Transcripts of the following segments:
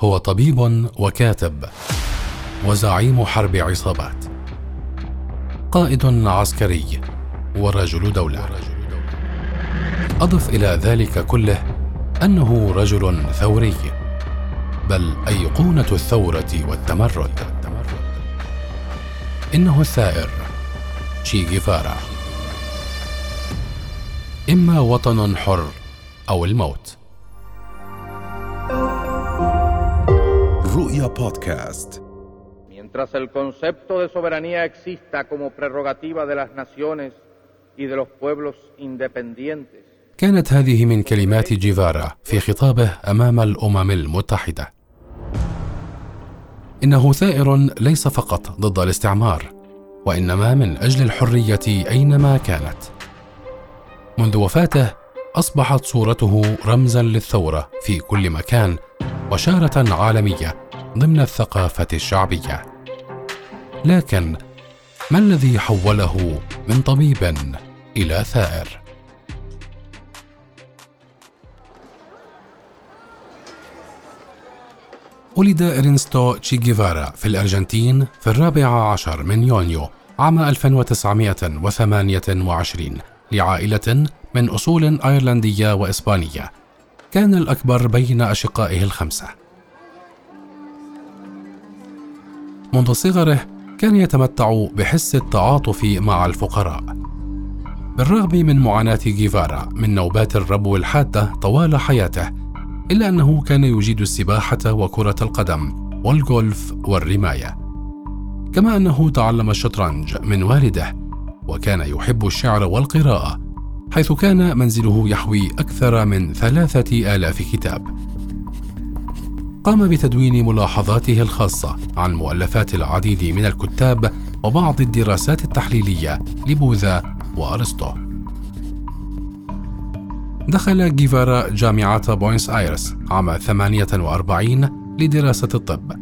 هو طبيب وكاتب وزعيم حرب عصابات قائد عسكري ورجل دولة. أضف إلى ذلك كله أنه رجل ثوري بل أيقونة الثورة والتمرد. إنه الثائر تشي جيفارا إما وطن حر أو الموت. رؤيا بودكاست Mientras el concepto de soberanía exista como prerrogativa de las naciones y de los pueblos independientes, كانت هذه من كلمات جيفارا في خطابه أمام الأمم المتحدة. إنه ثائر ليس فقط ضد الاستعمار وإنما من أجل الحرية أينما كانت. منذ وفاته أصبحت صورته رمزا للثورة في كل مكان وشارة عالمية ضمن الثقافة الشعبية. لكن ما الذي حوله من طبيب إلى ثائر؟ ولد إرنستو تشي جيفارا في الأرجنتين في الرابع عشر من يونيو عام 1928 لعائلة من أصول أيرلندية وإسبانية. كان الأكبر بين أشقائه الخمسة. منذ صغره كان يتمتع بحس التعاطف مع الفقراء. بالرغم من معاناة جيفارا من نوبات الربو الحادة طوال حياته إلا أنه كان يجيد السباحة وكرة القدم والجولف والرماية. كما أنه تعلم الشطرنج من والده وكان يحب الشعر والقراءة حيث كان منزله يحوي أكثر من ثلاثة آلاف كتاب. قام بتدوين ملاحظاته الخاصة عن مؤلفات العديد من الكتاب وبعض الدراسات التحليلية لبوذا وأرسطو. دخل جيفارا جامعة بوينس آيرس عام 48 لدراسة الطب.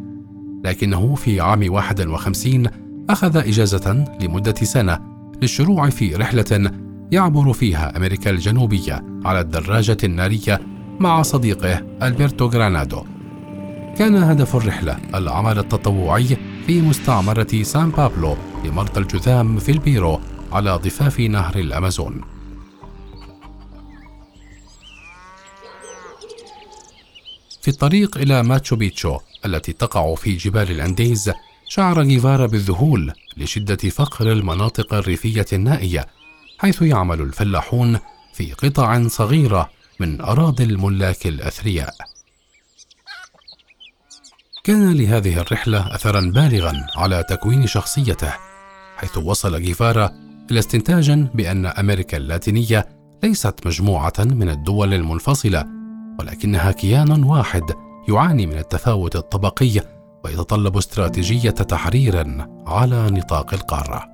لكنه في عام 51 أخذ إجازة لمدة سنة للشروع في رحلة يعبر فيها أمريكا الجنوبية على الدراجة النارية مع صديقه ألبرتو غرانادو. كان هدف الرحلة العمل التطوعي في مستعمرة سان بابلو لمرضى الجذام في البيرو على ضفاف نهر الأمازون. في الطريق إلى ماتشو بيتشو التي تقع في جبال الأنديز شعر جيفارا بالذهول لشدة فقر المناطق الريفية النائية حيث يعمل الفلاحون في قطع صغيرة من أراضي الملاك الأثرياء. كان لهذه الرحلة أثرا بالغا على تكوين شخصيته حيث وصل جيفارا إلى استنتاج بأن أمريكا اللاتينية ليست مجموعة من الدول المنفصلة ولكنها كيان واحد يعاني من التفاوت الطبقي ويتطلب استراتيجية تحرير على نطاق القارة.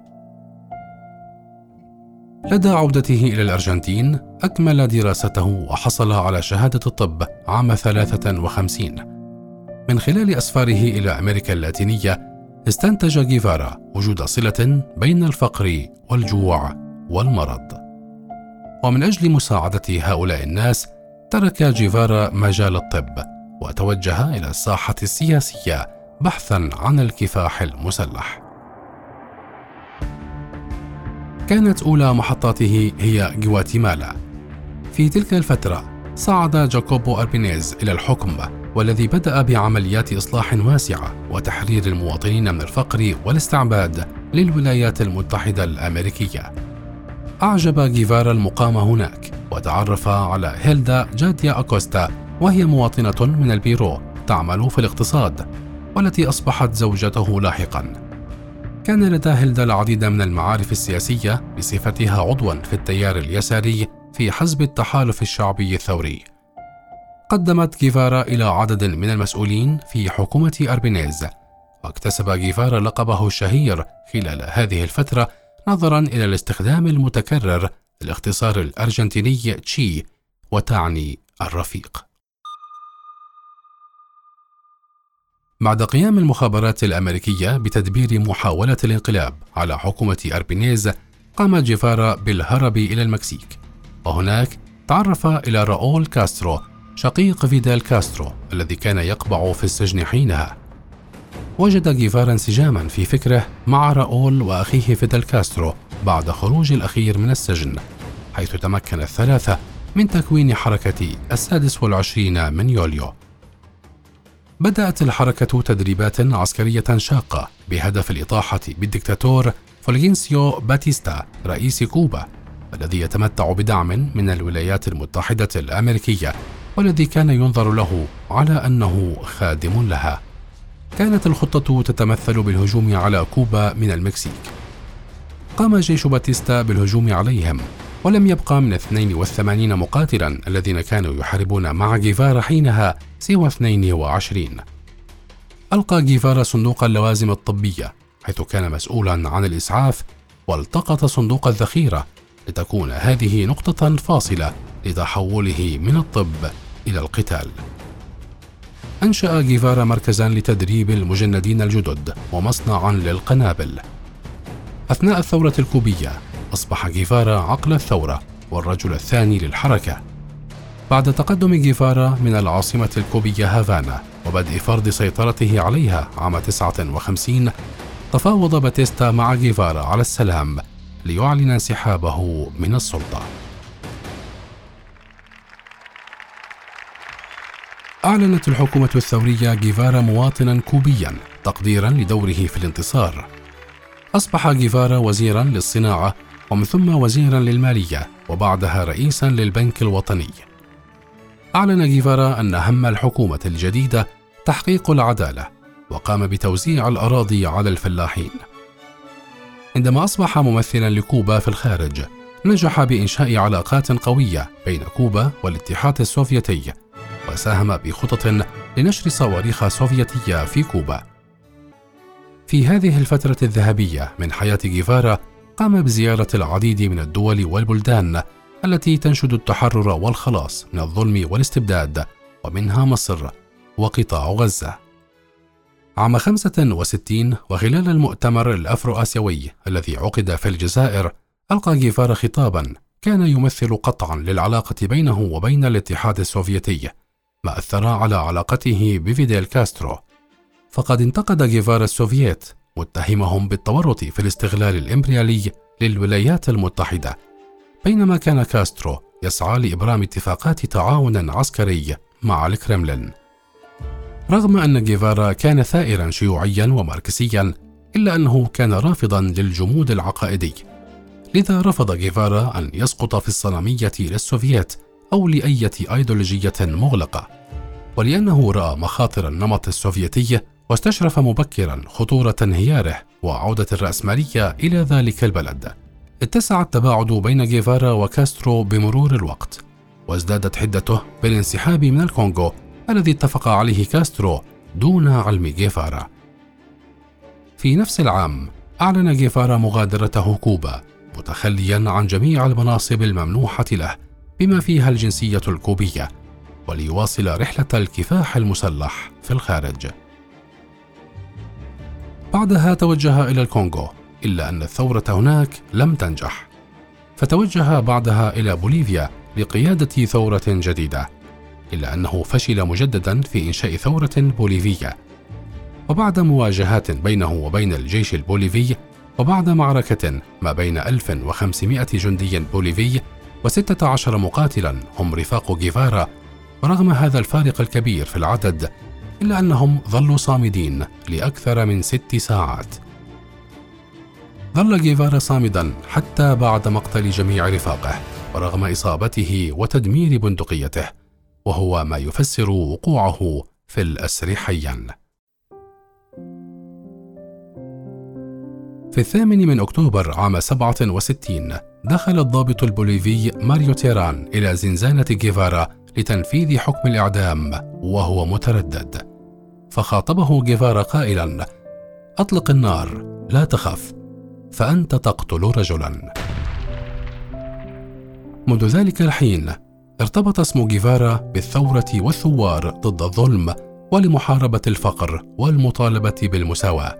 لدى عودته إلى الأرجنتين أكمل دراسته وحصل على شهادة الطب عام 53 من خلال أسفاره إلى أمريكا اللاتينية استنتج جيفارا وجود صلة بين الفقر والجوع والمرض. ومن أجل مساعدة هؤلاء الناس ترك جيفارا مجال الطب وتوجه إلى الساحة السياسية بحثا عن الكفاح المسلح. كانت أولى محطاته هي غواتيمالا في تلك الفترة صعد جاكوبو أربينيز إلى الحكم والذي بدأ بعمليات إصلاح واسعة وتحرير المواطنين من الفقر والاستعباد للولايات المتحدة الأمريكية. أعجب جيفارا المقام هناك وتعرف على هيلدا جاديا أكوستا وهي مواطنة من البيرو تعمل في الاقتصاد والتي أصبحت زوجته لاحقا كان لدى هيلدا العديد من المعارف السياسية بصفتها عضوا في التيار اليساري في حزب التحالف الشعبي الثوري. قدمت جيفارا إلى عدد من المسؤولين في حكومة أربينيز واكتسب جيفارا لقبه الشهير خلال هذه الفترة نظرا إلى الاستخدام المتكرر الاختصار الأرجنتيني تشي وتعني الرفيق. بعد قيام المخابرات الأمريكية بتدبير محاولة الانقلاب على حكومة أربينيز قام جيفارا بالهرب إلى المكسيك. وهناك تعرف إلى راؤول كاسترو شقيق فيدال كاسترو الذي كان يقبع في السجن حينها. وجد جيفارا انسجاما في فكره مع راؤول وأخيه فيدال كاسترو بعد خروج الأخير من السجن حيث تمكن الثلاثة من تكوين حركة السادس والعشرين من يوليو. بدأت الحركة تدريبات عسكرية شاقة بهدف الإطاحة بالدكتاتور فولجينسيو باتيستا رئيس كوبا. الذي يتمتع بدعم من الولايات المتحدة الأمريكية والذي كان ينظر له على أنه خادم لها. كانت الخطة تتمثل بالهجوم على كوبا من المكسيك. قام جيش باتيستا بالهجوم عليهم ولم يبقى من 82 مقاتلا الذين كانوا يحاربون مع جيفارا حينها سوى 22 ألقى جيفارا صندوق اللوازم الطبية حيث كان مسؤولا عن الإسعاف والتقط صندوق الذخيرة لتكون هذه نقطة فاصلة لتحوله من الطب إلى القتال. أنشأ جيفارا مركزا لتدريب المجندين الجدد ومصنعا للقنابل. أثناء الثورة الكوبية أصبح جيفارا عقل الثورة والرجل الثاني للحركة. بعد تقدم جيفارا من العاصمة الكوبية هافانا وبدء فرض سيطرته عليها عام 59 تفاوض باتيستا مع جيفارا على السلام. ليعلن انسحابه من السلطة. أعلنت الحكومة الثورية جيفارا مواطنا كوبيا تقديرا لدوره في الانتصار. أصبح جيفارا وزيرا للصناعة ومن ثم وزيرا للمالية وبعدها رئيسا للبنك الوطني. أعلن جيفارا أن هم الحكومة الجديدة تحقيق العدالة وقام بتوزيع الأراضي على الفلاحين. عندما أصبح ممثلا لكوبا في الخارج نجح بإنشاء علاقات قوية بين كوبا والاتحاد السوفيتي وساهم بخطط لنشر صواريخ سوفيتية في كوبا. في هذه الفترة الذهبية من حياة جيفارا قام بزيارة العديد من الدول والبلدان التي تنشد التحرر والخلاص من الظلم والاستبداد ومنها مصر وقطاع غزة. عام 65 وخلال المؤتمر الأفرو آسيوي الذي عقد في الجزائر ألقى جيفارا خطابا كان يمثل قطعا للعلاقة بينه وبين الاتحاد السوفيتي ما أثر على علاقته بفيديل كاسترو. فقد انتقد جيفار السوفييت متهمهم بالتورط في الاستغلال الإمبريالي للولايات المتحدة بينما كان كاسترو يسعى لإبرام اتفاقات تعاون عسكري مع الكرملين. رغم أن جيفارا كان ثائرا شيوعيا وماركسيا إلا أنه كان رافضا للجمود العقائدي. لذا رفض جيفارا أن يسقط في الصنمية للسوفييت أو لأية أيديولوجية مغلقة. ولأنه رأى مخاطر النمط السوفيتي واستشرف مبكرا خطورة انهياره وعودة الرأسمالية إلى ذلك البلد. اتسع التباعد بين جيفارا وكاسترو بمرور الوقت وازدادت حدته بالانسحاب من الكونغو الذي اتفق عليه كاسترو دون علم جيفارا. في نفس العام أعلن جيفارا مغادرته كوبا متخليا عن جميع المناصب الممنوحة له بما فيها الجنسية الكوبية وليواصل رحلة الكفاح المسلح في الخارج. بعدها توجه إلى الكونغو إلا أن الثورة هناك لم تنجح. فتوجه بعدها إلى بوليفيا لقيادة ثورة جديدة. إلا أنه فشل مجددا في إنشاء ثورة بوليفية. وبعد مواجهات بينه وبين الجيش البوليفي وبعد معركة ما بين 1500 جندي بوليفي و16 مقاتلا هم رفاق جيفارا ورغم هذا الفارق الكبير في العدد إلا أنهم ظلوا صامدين لأكثر من ست ساعات. ظل جيفارا صامدا حتى بعد مقتل جميع رفاقه ورغم إصابته وتدمير بندقيته. وهو ما يفسر وقوعه في الأسر حيا. في الثامن من أكتوبر عام 67 دخل الضابط البوليفي ماريو تيران إلى زنزانة جيفارا لتنفيذ حكم الإعدام وهو متردد. فخاطبه جيفارا قائلا أطلق النار لا تخف فأنت تقتل رجلا. منذ ذلك الحين ارتبط اسم جيفارا بالثورة والثوار ضد الظلم ولمحاربة الفقر والمطالبة بالمساواة.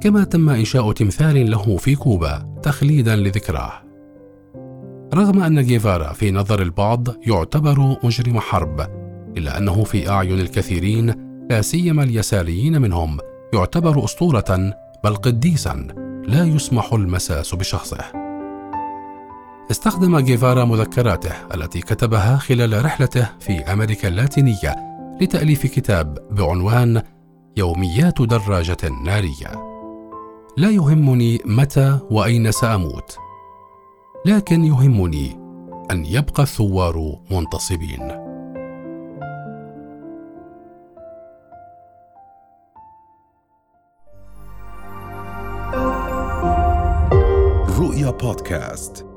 كما تم إنشاء تمثال له في كوبا تخليدا لذكراه. رغم أن جيفارا في نظر البعض يعتبر مجرم حرب إلا أنه في أعين الكثيرين لا سيما اليساريين منهم يعتبر أسطورة بل قديسا لا يسمح المساس بشخصه. استخدم جيفارا مذكراته التي كتبها خلال رحلته في أمريكا اللاتينية لتأليف كتاب بعنوان يوميات دراجة نارية. لا يهمني متى وأين سأموت لكن يهمني أن يبقى الثوار منتصبين. رؤيا بودكاست.